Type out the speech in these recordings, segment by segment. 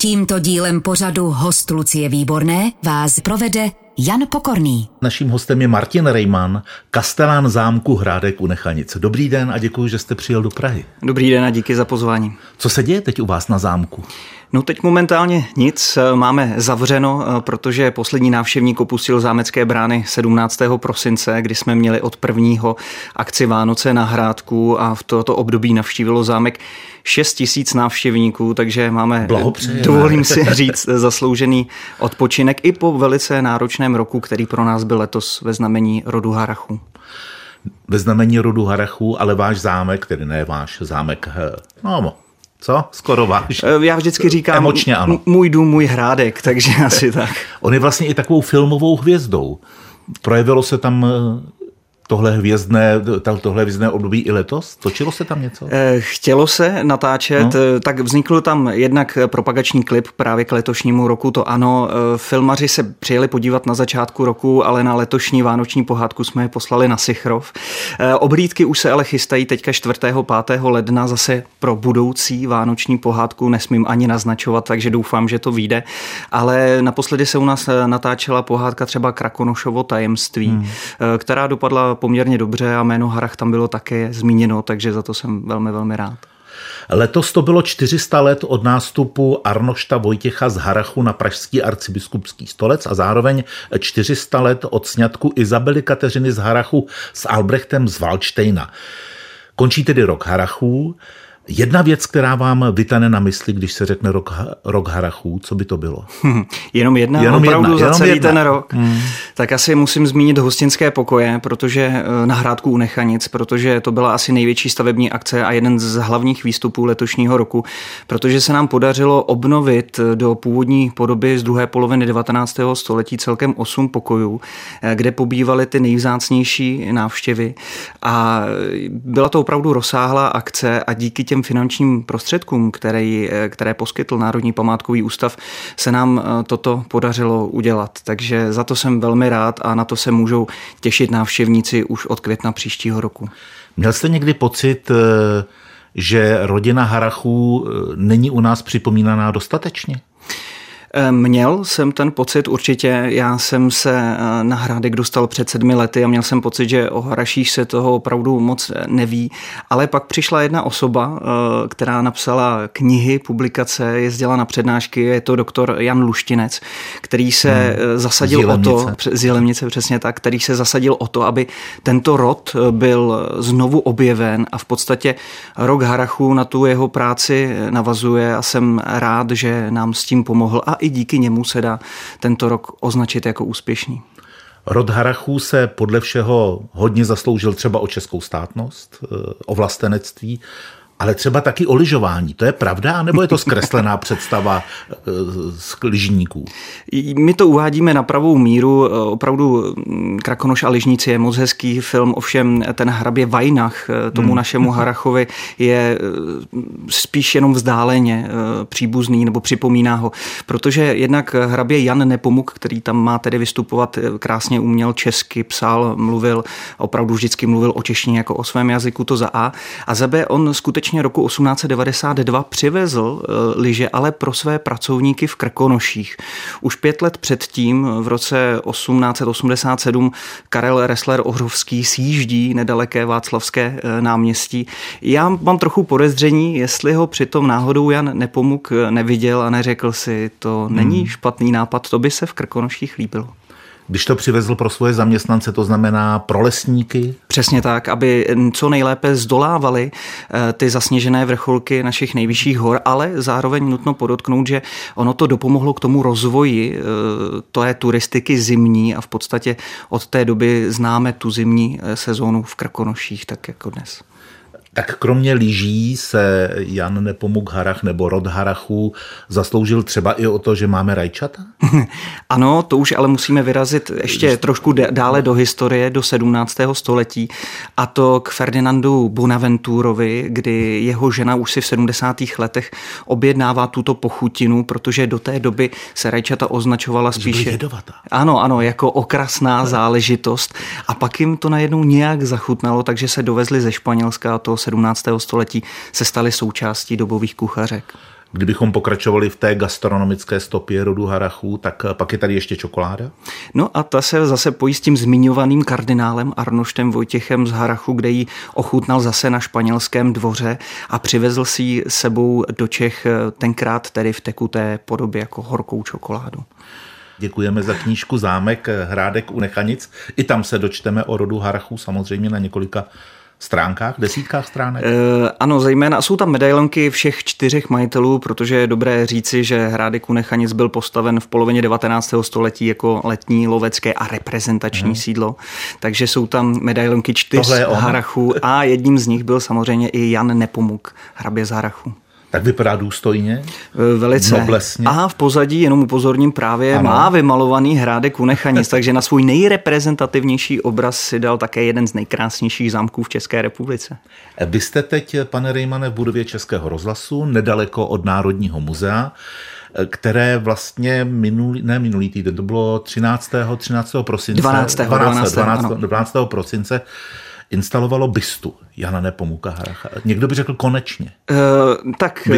Tímto dílem pořadu host Lucie Výborné vás provede Jan Pokorný. Naším hostem je Martin Rejman, kastelán zámku Hrádek u Nechanic. Dobrý den a děkuji, že jste přijel do Prahy. Dobrý den a díky za pozvání. Co se děje teď u vás na zámku? No teď momentálně nic, máme zavřeno, protože poslední návštěvník opustil zámecké brány 17. prosince, kdy jsme měli od prvního akci Vánoce na Hrádku a v toto období navštívilo zámek 6 tisíc návštěvníků, takže máme, dovolím si říct, zasloužený odpočinek i po velice náročném roku, který pro nás byl letos ve znamení rodu Harachu ve znamení rodu Harachu, ale váš zámek, tedy ne váš zámek, no, co? Skoro váš. Eh, já vždycky říkám, Emočně ano. můj dům, můj hrádek, takže asi tak. On je vlastně i takovou filmovou hvězdou. Projevilo se tam eh, tohle hvězdné, tohle hvězdné období i letos? Točilo se tam něco? Eh, chtělo se natáčet, no. Eh, tak vznikl tam jednak propagační klip právě k letošnímu roku, to ano. Eh, filmaři se přijeli podívat na začátku roku, ale na letošní vánoční pohádku jsme je poslali na Sichrov. Oblídky už se ale chystají teďka 4. 5. ledna zase pro budoucí vánoční pohádku, nesmím ani naznačovat, takže doufám, že to vyjde. Ale naposledy se u nás natáčela pohádka třeba Krakonošovo tajemství, hmm. která dopadla poměrně dobře a jméno Harach tam bylo také zmíněno, takže za to jsem velmi, velmi rád. Letos to bylo 400 let od nástupu Arnošta Vojtěcha z Harachu na pražský arcibiskupský stolec a zároveň 400 let od sňatku Izabely Kateřiny z Harachu s Albrechtem z Valštejna. Končí tedy rok Harachů. Jedna věc, která vám vytane na mysli, když se řekne rok, rok harachů, co by to bylo? Hmm, jenom jedna, jenom opravdu jedna, za celý jedna. ten rok. Hmm. Tak asi musím zmínit hostinské pokoje, protože eh, na Hrádku u Nechanic, protože to byla asi největší stavební akce a jeden z hlavních výstupů letošního roku, protože se nám podařilo obnovit do původní podoby z druhé poloviny 19. století celkem 8 pokojů, eh, kde pobývaly ty nejvzácnější návštěvy a byla to opravdu rozsáhlá akce a díky těm těm finančním prostředkům, které, které poskytl Národní památkový ústav, se nám eh, toto podařilo udělat. Takže za to jsem velmi rád a na to se můžou těšit návštěvníci už od května příštího roku. Měl jste někdy pocit, eh, že rodina Harachů eh, není u nás připomínaná dostatečně? Eh, měl jsem ten pocit určitě. Já jsem se eh, na Hrádek dostal před sedmi lety a měl jsem pocit, že o Haraších se toho opravdu moc neví. Ale pak přišla jedna osoba, eh, která napsala knihy, publikace, jezdila na přednášky, je to doktor Jan Luštinec, který se hmm. zasadil o to, z Jelemnice přesně tak, který se zasadil o to, aby tento rod byl znovu objeven a v podstatě rok Harachu na tu jeho práci navazuje a jsem rád, že nám s tím pomohl a i díky němu se dá tento rok označit jako úspěšný. Rod Harachů se podle všeho hodně zasloužil třeba o českou státnost, eh, o vlastenectví ale třeba taky o lyžování. To je pravda, nebo je to zkreslená představa eh, z lyžníků? My to uvádíme na pravou míru. Eh, opravdu mm, Krakonoš a lyžníci je moc hezký film, ovšem ten hrabě Vajnach eh, tomu hmm. našemu Harachovi je spíš jenom vzdáleně příbuzný nebo připomíná ho. Protože jednak hrabě Jan Nepomuk, který tam má tedy vystupovat, krásně uměl česky, psal, mluvil, opravdu vždycky mluvil o češtině jako o svém jazyku, to za A. A za B on skutečně skutečně roku 1892 přivezl eh, lyže, ale pro své pracovníky v Krkonoších. Už pět let předtím, v roce 1887, Karel Ressler Ohrovský sjíždí nedaleké Václavské eh, náměstí. Já mám trochu podezření, jestli ho přitom náhodou Jan Nepomuk eh, neviděl a neřekl si, to není hmm. špatný nápad, to by se v Krkonoších líbilo. Když to přivezl pro svoje zaměstnance, to znamená pro lesníky? Přesně tak, aby co nejlépe zdolávali eh, ty zasněžené vrcholky našich nejvyšších hor, ale zároveň nutno podotknout, že ono to dopomohlo k tomu rozvoji eh, to je turistiky zimní a v podstatě od té doby známe tu zimní eh, sezónu v Krkonoších, tak jako dnes. Tak kromě lyží se Jan Nepomuk Harach nebo rod Harachů zasloužil třeba i o to, že máme rajčata? ano, to už ale musíme vyrazit ještě trošku dále do historie, do 17. století a to k Ferdinandu Bonaventurovi, kdy jeho žena už si v 70. letech objednává tuto pochutinu, protože do té doby se rajčata označovala spíše... Ano, ano, jako okrasná záležitost a pak jim to najednou nějak zachutnalo, takže se dovezli ze Španělska a to 17. století se staly součástí dobových kuchařek. Kdybychom pokračovali v té gastronomické stopě rodu Harachů, tak pak je tady ještě čokoláda? No a ta se zase pojí s tím zmiňovaným kardinálem Arnoštem Vojtěchem z Harachu, kde ji ochutnal zase na španělském dvoře a přivezl si ji sebou do Čech tenkrát tedy v tekuté podobě jako horkou čokoládu. Děkujeme za knížku Zámek Hrádek u Nechanic. I tam se dočteme o rodu Harachů samozřejmě na několika stránkách, desítkách stránek? E, ano, zejména jsou tam medailonky všech čtyřech majitelů, protože je dobré říci, že Hrádek u Nechanic byl postaven v polovině 19. století jako letní lovecké a reprezentační hmm. sídlo. Takže jsou tam medailonky čtyř Harachů a jedním z nich byl samozřejmě i Jan Nepomuk, hrabě z Harachu. Tak vypadá důstojně? E, velice. Noblesně. A v pozadí, jenom upozorním, právě ano. má vymalovaný hrádek u Nechanic, takže na svůj nejreprezentativnější obraz si dal také jeden z nejkrásnějších zámků v České republice. E, vy jste teď, pane Rejmane, v budově Českého rozhlasu, nedaleko od Národního muzea které vlastně minulý, ne minulý týden, to bylo 13. 13. prosince. 12. 12. 12. 12. 12. prosince instalovalo bystu Jana Nepomuka Haracha. Někdo by řekl konečně. Uh, tak uh,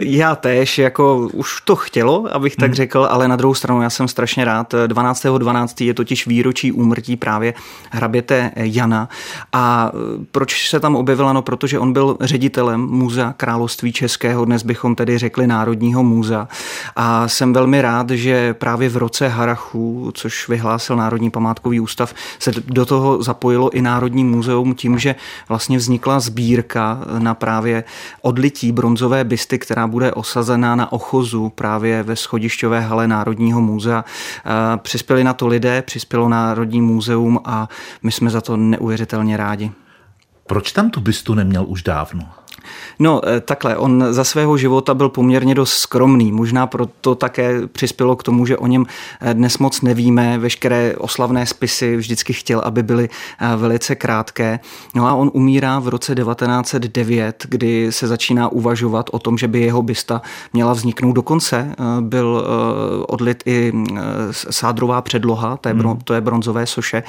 já též, jako už to chtělo, abych tak hmm. řekl, ale na druhou stranu já jsem strašně rád. 12.12. 12. je totiž výročí úmrtí právě hraběte Jana. A eh, proč se tam objevila? No, protože on byl ředitelem Muzea království Českého, dnes bychom tedy řekli Národního muzea. A jsem velmi rád, že právě v roce Harachu, což vyhlásil Národní památkový ústav, se do toho zapojilo i Národní muzeum tím, že vlastně vznikla sbírka na právě odlití bronzové bysty, která bude osazena na ochozu právě ve schodišťové hale Národního muzea. Přispěli na to lidé, přispělo Národní muzeum a my jsme za to neuvěřitelně rádi. Proč tam tu bystu neměl už dávno? No eh, takhle, on za svého života byl poměrně dost skromný. Možná proto také přispělo k tomu, že o něm eh, dnes moc nevíme. Veškeré oslavné spisy vždycky chtěl, aby byly eh, velice krátké. No a on umírá v roce 1909, kdy se začíná uvažovat o tom, že by jeho bysta měla vzniknout. Dokonce byl odlit i sádrová předloha, to je, hmm. to je bronzové soše.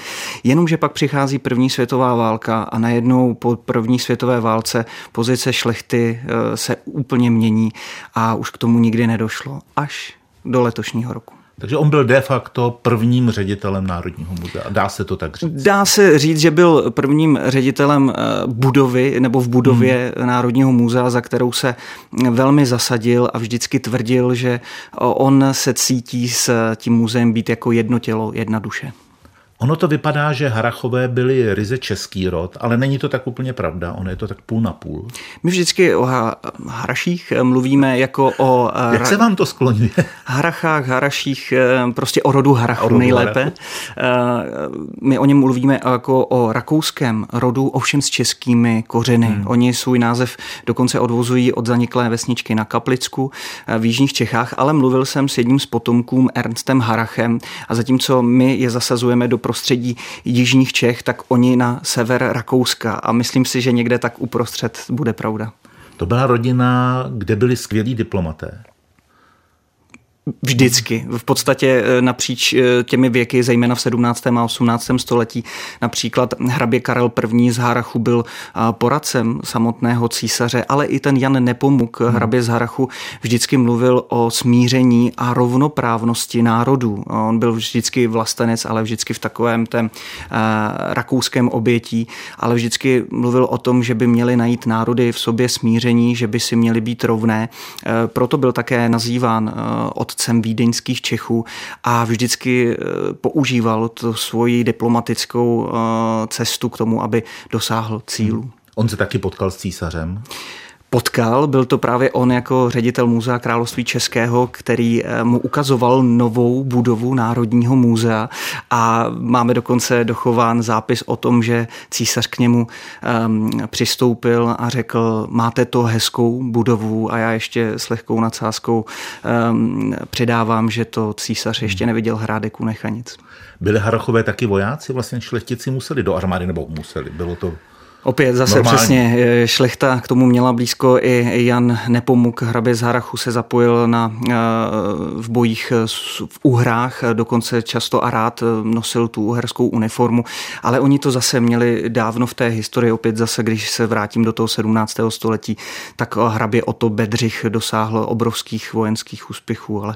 Jenomže pak přichází první světová válka a najednou po první světové válce pozice šlechty eh, se úplně mění a už k tomu nikdy nedošlo až do letošního roku. Takže on byl de facto prvním ředitelem Národního muzea. Dá se to tak říct? Dá se říct, že byl prvním ředitelem eh, budovy nebo v budově hmm. Národního muzea, za kterou se velmi zasadil a vždycky tvrdil, že on se cítí s tím muzeem být jako jedno tělo, jedna duše. Ono to vypadá, že Harachové byli ryze český rod, ale není to tak úplně pravda. Ono je to tak půl na půl. My vždycky o Haraších mluvíme jako o... Eh, Jak se vám to skloňuje? Harachách, Haraších, eh, prostě o rodu Harachu o rodu nejlépe. Harachu. Eh, my o něm mluvíme jako o rakouském rodu, ovšem s českými kořeny. Hmm. Oni svůj název dokonce odvozují od zaniklé vesničky na Kaplicku v Jižních Čechách, ale mluvil jsem s jedním z potomkům Ernstem Harachem a zatímco my je zasazujeme do prostředí jižních Čech, tak oni na sever Rakouska a myslím si, že někde tak uprostřed bude pravda. To byla rodina, kde byli skvělí diplomaté. Vždycky. V podstatě eh, napříč eh, těmi věky, zejména v 17. a 18. století. Například hrabě Karel I. z Harachu byl eh, poradcem samotného císaře, ale i ten Jan Nepomuk, hmm. hrabě z Harachu, vždycky mluvil o smíření a rovnoprávnosti národů. On byl vždycky vlastenec, ale vždycky v takovém tém rakouském obětí, ale vždycky mluvil o tom, že by měli najít národy v sobě smíření, že by si měli být rovné. Proto byl také nazýván od otcem vídeňských Čechů a vždycky eh, používal tu svoji diplomatickou eh, cestu k tomu, aby dosáhl cílu. Hmm. On se taky potkal s císařem? Potkal. Byl to právě on jako ředitel Muzea království českého, který eh, mu ukazoval novou budovu Národního muzea a máme dokonce dochován zápis o tom, že císař k němu um, přistoupil a řekl, máte to hezkou budovu a já ještě s lehkou nadsázkou um, předávám, že to císař ještě neviděl hrádek u Nechanic. Byli Harachové taky vojáci? Vlastně šlechtici museli do armády, nebo museli? Bylo to Opět zase Normální. přesně šlechta k tomu měla blízko i Jan Nepomuk, hrabě z Harachu se zapojil na, eh, v bojích v Uhrách, dokonce často a rád nosil tu uherskou uniformu, ale oni to zase měli dávno v té historii, opět zase, když se vrátím do toho 17. století, tak hrabě Oto Bedřich dosáhl obrovských vojenských úspěchů, ale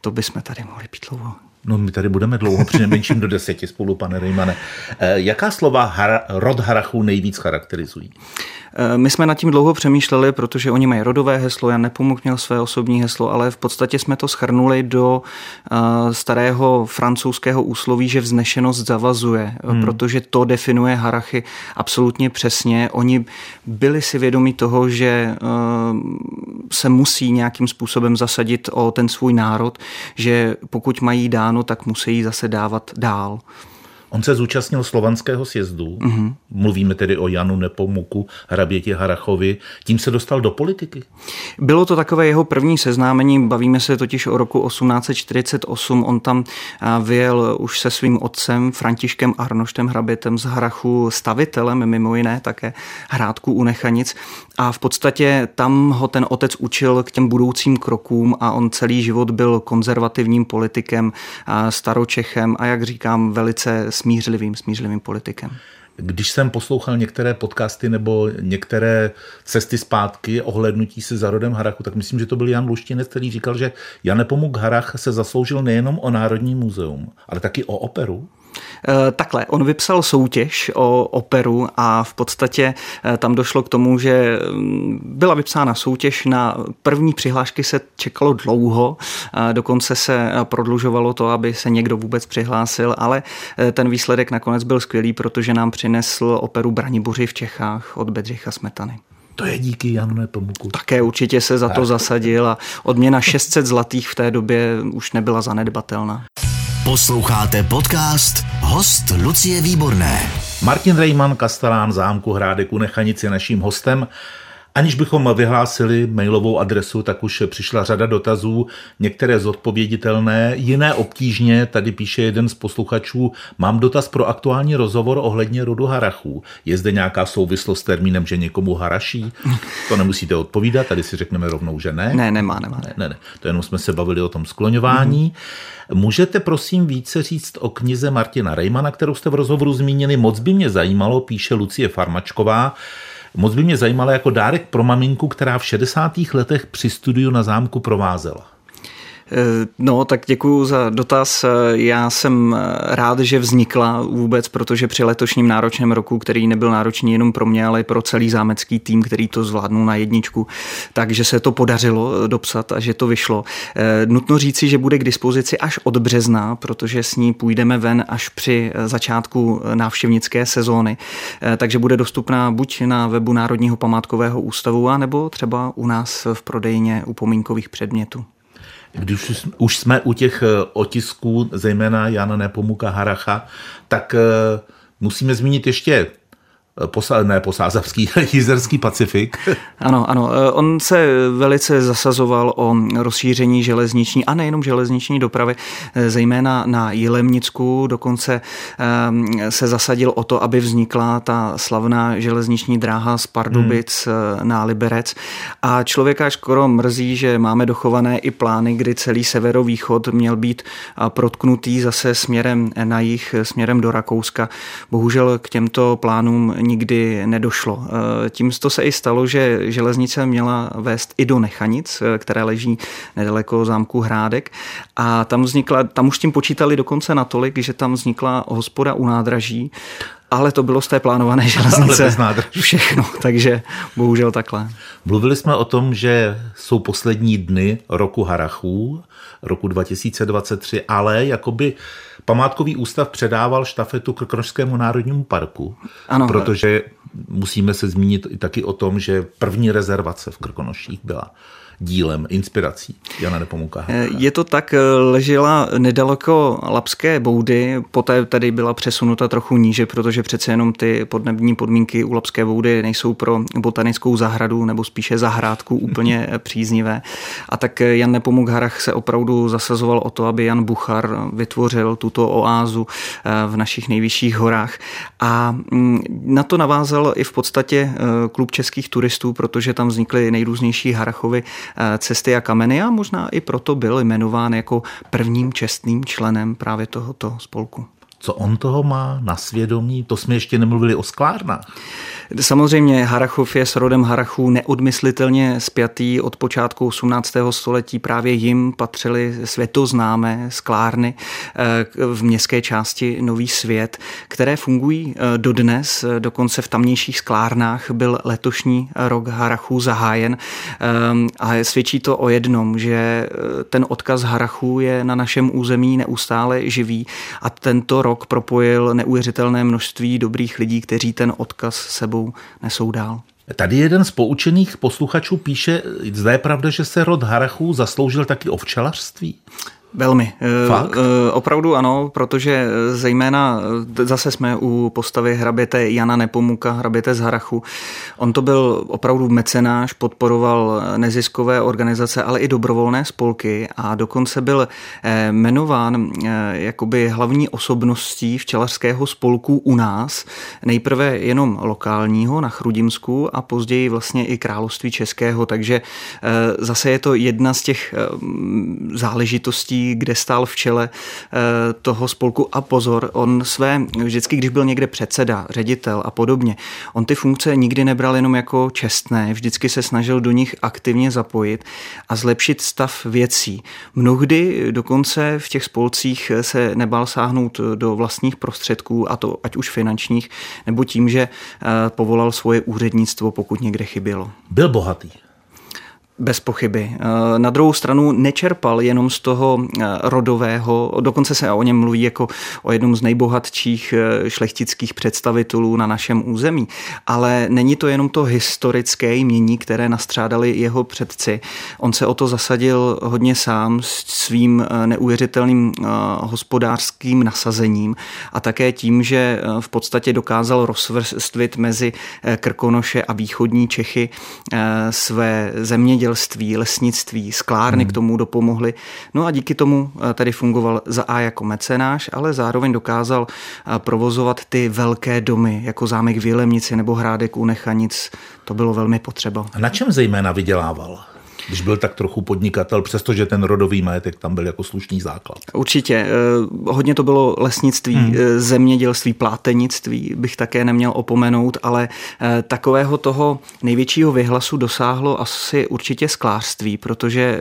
to bychom tady mohli pít dlouho. No my tady budeme dlouho, přinejmenším do deseti spolu, pane Rejmane. Eh, jaká slova hara, rod Harachů nejvíc charakterizují? Eh, my jsme nad tím dlouho přemýšleli, protože oni mají rodové heslo, Jan Nepomuk měl své osobní heslo, ale v podstatě jsme to schrnuli do eh, starého francouzského úsloví, že vznešenost zavazuje, hmm. protože to definuje Harachy absolutně přesně. Oni byli si vědomi toho, že se musí nějakým způsobem zasadit o ten svůj národ, že pokud mají dáno, tak musí zase dávat dál. On se zúčastnil slovanského sjezdu, mm-hmm. mluvíme tedy o Janu Nepomuku, hraběti Harachovi, tím se dostal do politiky. Bylo to takové jeho první seznámení, bavíme se totiž o roku 1848, on tam vyjel už se svým otcem Františkem Arnoštem hrabětem z Harachu, stavitelem mimo jiné také hrádku u Nechanic. A v podstatě tam ho ten otec učil k těm budoucím krokům a on celý život byl konzervativním politikem, staročechem a jak říkám, velice smířlivým, smířlivým politikem. Když jsem poslouchal některé podcasty nebo některé cesty zpátky, ohlednutí se za rodem Harachu, tak myslím, že to byl Jan Luštinec, který říkal, že Jan Nepomuk Harach se zasloužil nejenom o Národní muzeum, ale taky o operu. Eh, takhle, on vypsal soutěž o operu a v podstatě eh, tam došlo k tomu, že mm, byla vypsána soutěž, na první přihlášky se čekalo dlouho, dokonce se prodlužovalo to, aby se někdo vůbec přihlásil, ale eh, ten výsledek nakonec byl skvělý, protože nám přinesl operu Braniboři v Čechách od Bedřicha Smetany. To je díky Janu Nepomuku. Také určitě se za to zasadil a odměna 600 zlatých v té době už nebyla zanedbatelná. Posloucháte podcast Host Lucie Výborné. Martin Rejman, Kastelán zámku Hrádek Nechanici naším hostem. Aniž bychom vyhlásili mailovou adresu, tak už přišla řada dotazů, některé zodpověditelné, jiné obtížně. Tady píše jeden z posluchačů, mám dotaz pro aktuální rozhovor ohledně rodu harachů. Je zde nějaká souvislost s termínem, že někomu haraší? To nemusíte odpovídat, tady si řekneme rovnou, že ne. Ne, nemá, nemá. Ne, ne, ne. to jenom jsme se bavili o tom skloňování. Mm-hmm. Můžete prosím více říct o knize Martina Rejmana, kterou jste v rozhovoru zmínili? Moc by mě zajímalo, píše Lucie Farmačková, Moc by mě zajímalo jako dárek pro maminku, která v 60. letech při studiu na zámku provázela. Eh, no, tak děkuji za dotaz. Eh, já jsem eh, rád, že vznikla vůbec, protože při letošním náročném roku, který nebyl náročný jenom pro mě, ale i pro celý zámecký tým, který to zvládnul na jedničku, takže se to podařilo dopsat a že to vyšlo. Nutno říci, že bude k dispozici až od března, protože s ní půjdeme ven až při začátku návštěvnické sezóny, takže bude dostupná buď na webu Národního památkového ústavu, anebo třeba u nás v prodejně upomínkových předmětů. Když už jsme u těch eh, otisků, zejména Jana Nepomuka Haracha, tak eh, musíme zmínit ještě Posa, ne posázavský, jizerský Pacifik. Ano, ano. E, on se velice zasazoval o rozšíření železniční a nejenom železniční dopravy, e, zejména na Jilemnicku. Dokonce e, se zasadil o to, aby vznikla ta slavná železniční dráha z Pardubic hmm. na Liberec. A člověka skoro mrzí, že máme dochované i plány, kdy celý severovýchod měl být protknutý zase směrem na jih, směrem do Rakouska. Bohužel k těmto plánům nikdy nedošlo. Eh, tím to se i stalo, že železnice měla vést i do Nechanic, eh, které leží nedaleko zámku Hrádek a tam vznikla, tam už tím počítali dokonce natolik, že tam vznikla hospoda u nádraží ale to bylo z té plánované železnice všechno, takže bohužel takhle. Mluvili jsme o tom, že jsou poslední dny roku Harachů, roku 2023, ale jakoby památkový ústav předával štafetu k Krošskému národnímu parku, ano. protože musíme se zmínit i taky o tom, že první rezervace v Krkonoších byla dílem, inspirací Jana Nepomuka? Je to tak, ležela nedaleko Lapské boudy, poté tady byla přesunuta trochu níže, protože přece jenom ty podnební podmínky u Lapské boudy nejsou pro botanickou zahradu nebo spíše zahrádku úplně příznivé. A tak Jan Nepomuk Harach se opravdu zasazoval o to, aby Jan Buchar vytvořil tuto oázu eh, v našich nejvyšších horách. A mm, na to navázal i v podstatě eh, klub českých turistů, protože tam vznikly nejrůznější Harachovy eh, cesty a kameny a možná i proto byl jmenován jako prvním čestným členem právě tohoto spolku. Co on toho má na svědomí? To jsme ještě nemluvili o sklárnách. Samozřejmě Harachov je s rodem Harachů neodmyslitelně spjatý od počátku 18. století. Právě jim patřily světoznámé sklárny eh, v městské části Nový svět, které fungují eh, dodnes. Dokonce v tamnějších sklárnách byl letošní rok Harachů zahájen. Ehm, a svědčí to o jednom, že eh, ten odkaz Harachů je na našem území neustále živý a tento rok propojil neuvěřitelné množství dobrých lidí, kteří ten odkaz sebou nesou dál. Tady jeden z poučených posluchačů píše, zde je pravda, že se rod Harachů zasloužil taky o včelařství? Velmi. Eh, Fakt? Eh, opravdu ano, protože eh, zejména zase jsme u postavy hraběte Jana Nepomuka, hraběte z Harachu. On to byl opravdu mecenáš, podporoval neziskové organizace, ale i dobrovolné spolky a dokonce byl jmenován jakoby hlavní osobností včelařského spolku u nás. Nejprve jenom lokálního na Chrudimsku a později vlastně i království českého, takže zase je to jedna z těch záležitostí, kde stál v čele eh, toho spolku a pozor, on své, vždycky, když byl někde předseda, ředitel a podobně, on ty funkce nikdy nebral jenom jako čestné, vždycky se snažil do nich aktivně zapojit a zlepšit stav věcí. Mnohdy dokonce v těch spolcích se nebál sáhnout do vlastních prostředků, a to ať už finančních, nebo tím, že eh, povolal svoje úřednictvo, pokud někde chybělo. Byl bohatý. Bez pochyby. Eh, na druhou stranu nečerpal jenom z toho eh, rodového, dokonce se o něm mluví jako o jednom z nejbohatších eh, šlechtických představitelů na našem území, ale není to jenom to historické jmění, které nastřádali jeho předci. On se o to zasadil hodně sám s svým neuvěřitelným hospodářským nasazením a také tím, že v podstatě dokázal rozvrstvit mezi Krkonoše a východní Čechy své země zemědělství, lesnictví, sklárny hmm. k tomu dopomohly. No a díky tomu eh, tady fungoval za A jako mecenáš, ale zároveň dokázal eh, provozovat ty velké domy, jako zámek v Jelemnici nebo Hrádek u Nechanic. To bylo velmi potřeba. A na čem zejména vydělával? Když byl tak trochu podnikatel, přestože ten rodový majetek tam byl jako slušný základ. Určitě. Eh, hodně to bylo lesnictví, hmm. Eh, zemědělství, plátenictví bych také neměl opomenout, ale eh, takového toho největšího vyhlasu dosáhlo asi určitě sklářství, protože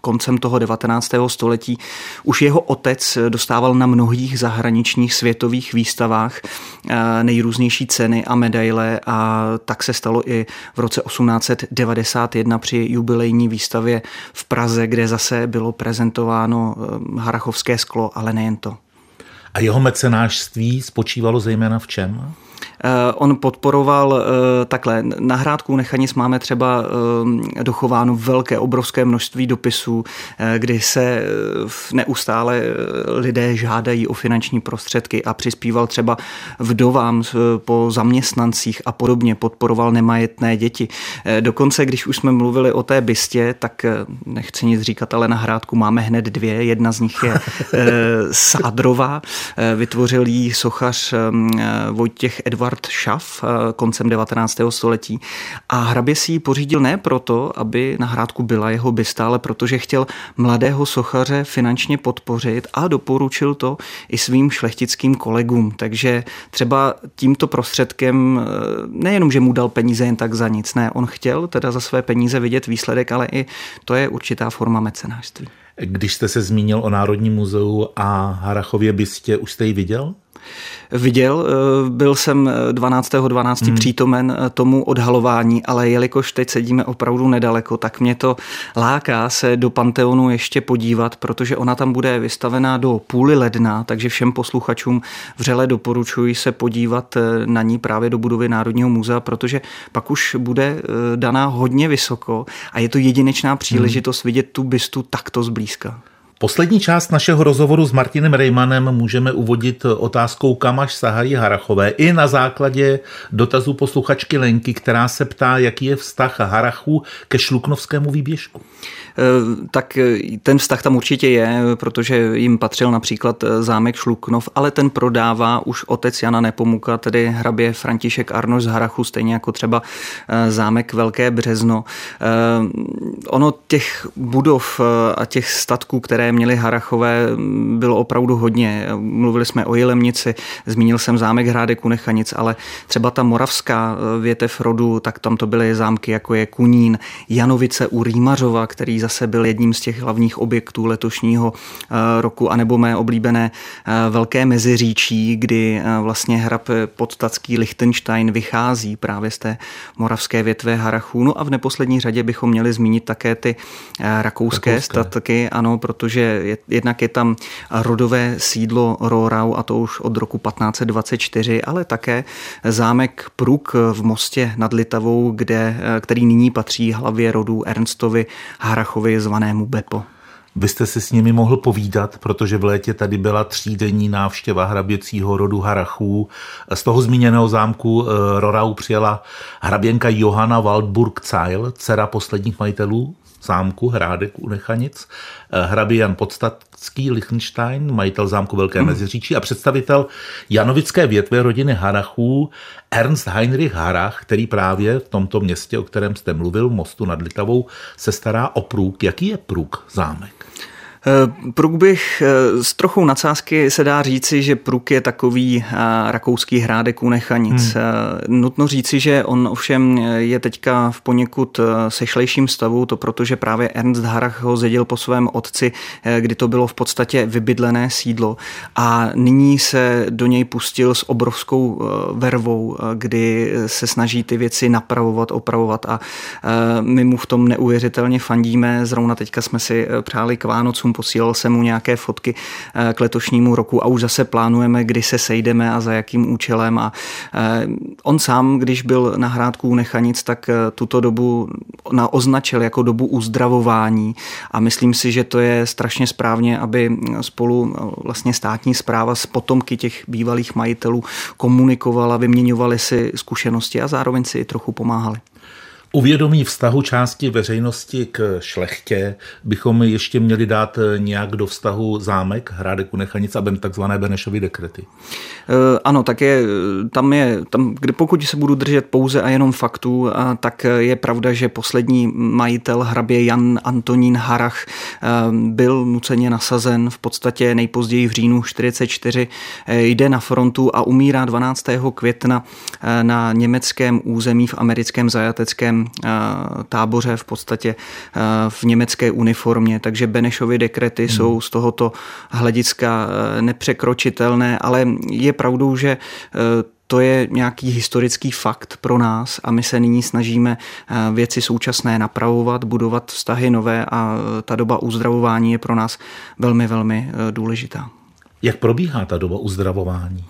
koncem toho 19. století už jeho otec dostával na mnohých zahraničních světových výstavách nejrůznější ceny a medaile a tak se stalo i v roce 1891 při jubileu jubilejní výstavě v Praze, kde zase bylo prezentováno eh, harachovské sklo, ale nejen to. A jeho mecenářství spočívalo zejména v čem? Eh, on podporoval eh, takhle, na Hrádku Nechanic máme třeba eh, dochováno velké, obrovské množství dopisů, kdy se neustále lidé žádají o finanční prostředky a přispíval třeba vdovám po zaměstnancích a podobně, podporoval nemajetné děti. Dokonce, když už jsme mluvili o té bystě, tak nechci nic říkat, ale na Hrádku máme hned dvě. Jedna z nich je Sádrová, vytvořil jí sochař Vojtěch Edward Schaff eh, koncem 19. století a hrabě si ji pořídil ne proto, aby na hrádku byla jeho bysta, ale protože chtěl mladého sochaře finančně podpořit a doporučil to i svým šlechtickým kolegům. Takže třeba tímto prostředkem eh, nejenom, že mu dal peníze jen tak za nic, ne, on chtěl teda za své peníze vidět výsledek, ale i to je určitá forma mecenářství. Když jste se zmínil o Národním muzeu a Harachově bystě, už jste ji viděl? Viděl, eh, byl jsem 12. 12. Hmm. přítomen eh, tomu odhalování, ale jelikož teď sedíme opravdu nedaleko, tak mě to láká se do Panteonu ještě podívat, protože ona tam bude vystavená do půly ledna, takže všem posluchačům vřele doporučuji se podívat eh, na ní právě do budovy Národního muzea, protože pak už bude daná hodně vysoko a je to jedinečná příležitost hmm. vidět tu bystu takto zblízka. Poslední část našeho rozhovoru s Martinem Rejmanem můžeme uvodit otázkou, kam až sahají Harachové i na základě dotazu posluchačky Lenky, která se ptá, jaký je vztah Harachu ke šluknovskému výběžku. Eh, tak eh, ten vztah tam určitě je, protože jim patřil například eh, zámek Šluknov, ale ten prodává už otec Jana Nepomuka, tedy hrabě František Arnoš z Harachu, stejně jako třeba zámek Velké Březno. Ono těch budov a těch statků, které měli Harachové, bylo opravdu hodně. Mluvili jsme o Jelemnici, zmínil jsem zámek Hrádek u Nechanic, ale třeba ta moravská větev rodu, tak tam to byly zámky, jako je Kunín, Janovice u Rýmařova, který zase byl jedním z těch hlavních objektů letošního eh, roku, anebo mé oblíbené eh, Velké meziříčí, kdy eh, vlastně hrab podtacký Lichtenstein vychází právě z té moravské větve Harachů. No a v neposlední řadě bychom měli zmínit také ty rakouské, rakouské. statky, ano, protože je, jednak je tam rodové sídlo Rorau a to už od roku 1524, ale také zámek Pruk v Mostě nad Litavou, kde, který nyní patří hlavě rodu Ernstovi Harachů Habachovi zvanému Bepo. Vy jste si s nimi mohl povídat, protože v létě tady byla třídenní návštěva hraběcího rodu Harachů. Z toho zmíněného zámku eh, Rorau přijela hraběnka Johanna Waldburg-Zeil, dcera posledních majitelů zámku Hrádek u Nechanic, eh, hrabě Jan Podstatský Lichtenstein, majitel zámku Velké hmm. Meziříčí a představitel janovické větve rodiny Harachů Ernst Heinrich Harach, který právě v tomto městě, o kterém jste mluvil, mostu nad Litavou, se stará o průk. Jaký je průk zámek? Eh, Pruk bych eh, s trochou nadsázky se dá říci, že Pruk je takový eh, rakouský hrádek u Nechanic. Hmm. Nutno říci, že on ovšem je teďka v poněkud sešlejším stavu, to protože právě Ernst Harach ho zjedil po svém otci, kdy to bylo v podstatě vybydlené sídlo a nyní se do něj pustil s obrovskou vervou, kdy se snaží ty věci napravovat, opravovat a my mu v tom neuvěřitelně fandíme. Zrovna teďka jsme si přáli k Vánocům posílal jsem mu nějaké fotky eh, k letošnímu roku a už zase plánujeme, kdy se sejdeme a za jakým účelem. A eh, on sám, když byl na hrádku Nechanic, tak eh, tuto dobu označil jako dobu uzdravování a myslím si, že to je strašně správně, aby spolu vlastně státní zpráva s potomky těch bývalých majitelů komunikovala, vyměňovali si zkušenosti a zároveň si i trochu pomáhali. Uvědomí vztahu části veřejnosti k šlechtě bychom ještě měli dát nějak do vztahu zámek Hrádek u Nechanic a takzvané Benešovy dekrety. E, ano, tak je, tam je, tam, kde pokud se budu držet pouze a jenom faktů, tak je pravda, že poslední majitel hrabě Jan Antonín Harach byl nuceně nasazen v podstatě nejpozději v říjnu 44. E, jde na frontu a umírá 12. května na německém území v americkém zajateckém Eh, táboře v podstatě eh, v německé uniformě, takže Benešovy dekrety hmm. jsou z tohoto hlediska eh, nepřekročitelné, ale je pravdou, že to je nějaký historický fakt pro nás a my se nyní snažíme věci současné napravovat, budovat vztahy nové a ta doba uzdravování je pro nás velmi, velmi důležitá. Jak probíhá ta doba uzdravování?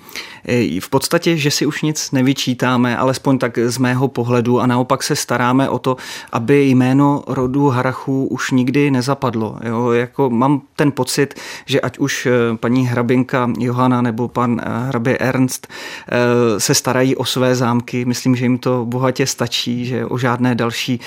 V podstatě, že si už nic nevyčítáme, alespoň tak z mého pohledu a naopak se staráme o to, aby jméno rodu Harachů už nikdy nezapadlo. Jo? Jako mám ten pocit, že ať už eh, paní hrabinka Johana nebo pan eh, hrabě Ernst se starají o své zámky, myslím, že jim to bohatě stačí, že o žádné další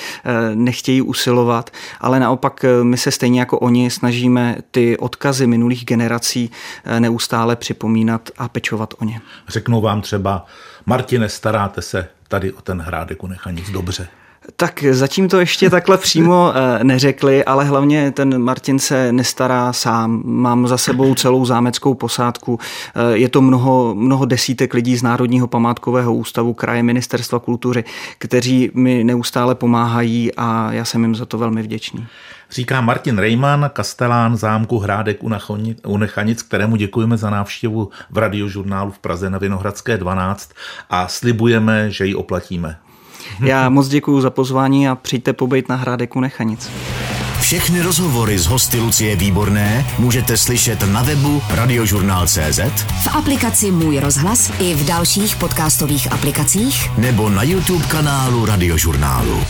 nechtějí usilovat, ale naopak my se stejně jako oni snažíme ty odkazy minulých generací neustále připomínat a pečovat o ně. Řeknou vám třeba, Martine, staráte se tady o ten hrádek u Nechanic dobře. Tak zatím to ještě takhle přímo eh, neřekli, ale hlavně ten Martin se nestará sám. Mám za sebou celou zámeckou posádku. Eh, je to mnoho, mnoho desítek lidí z Národního památkového ústavu, kraje Ministerstva kultury, kteří mi neustále pomáhají a já jsem jim za to velmi vděčný. Říká Martin Rejman, kastelán zámku Hrádek u Nechanic, kterému děkujeme za návštěvu v radiožurnálu v Praze na Vinohradské 12 a slibujeme, že ji oplatíme. Já moc děkuji za pozvání a přijďte pobejt na Hrádek u Nechanic. Všechny rozhovory z hosty Lucie Výborné můžete slyšet na webu radiožurnál.cz v aplikaci Můj rozhlas i v dalších podcastových aplikacích nebo na YouTube kanálu Radiožurnálu.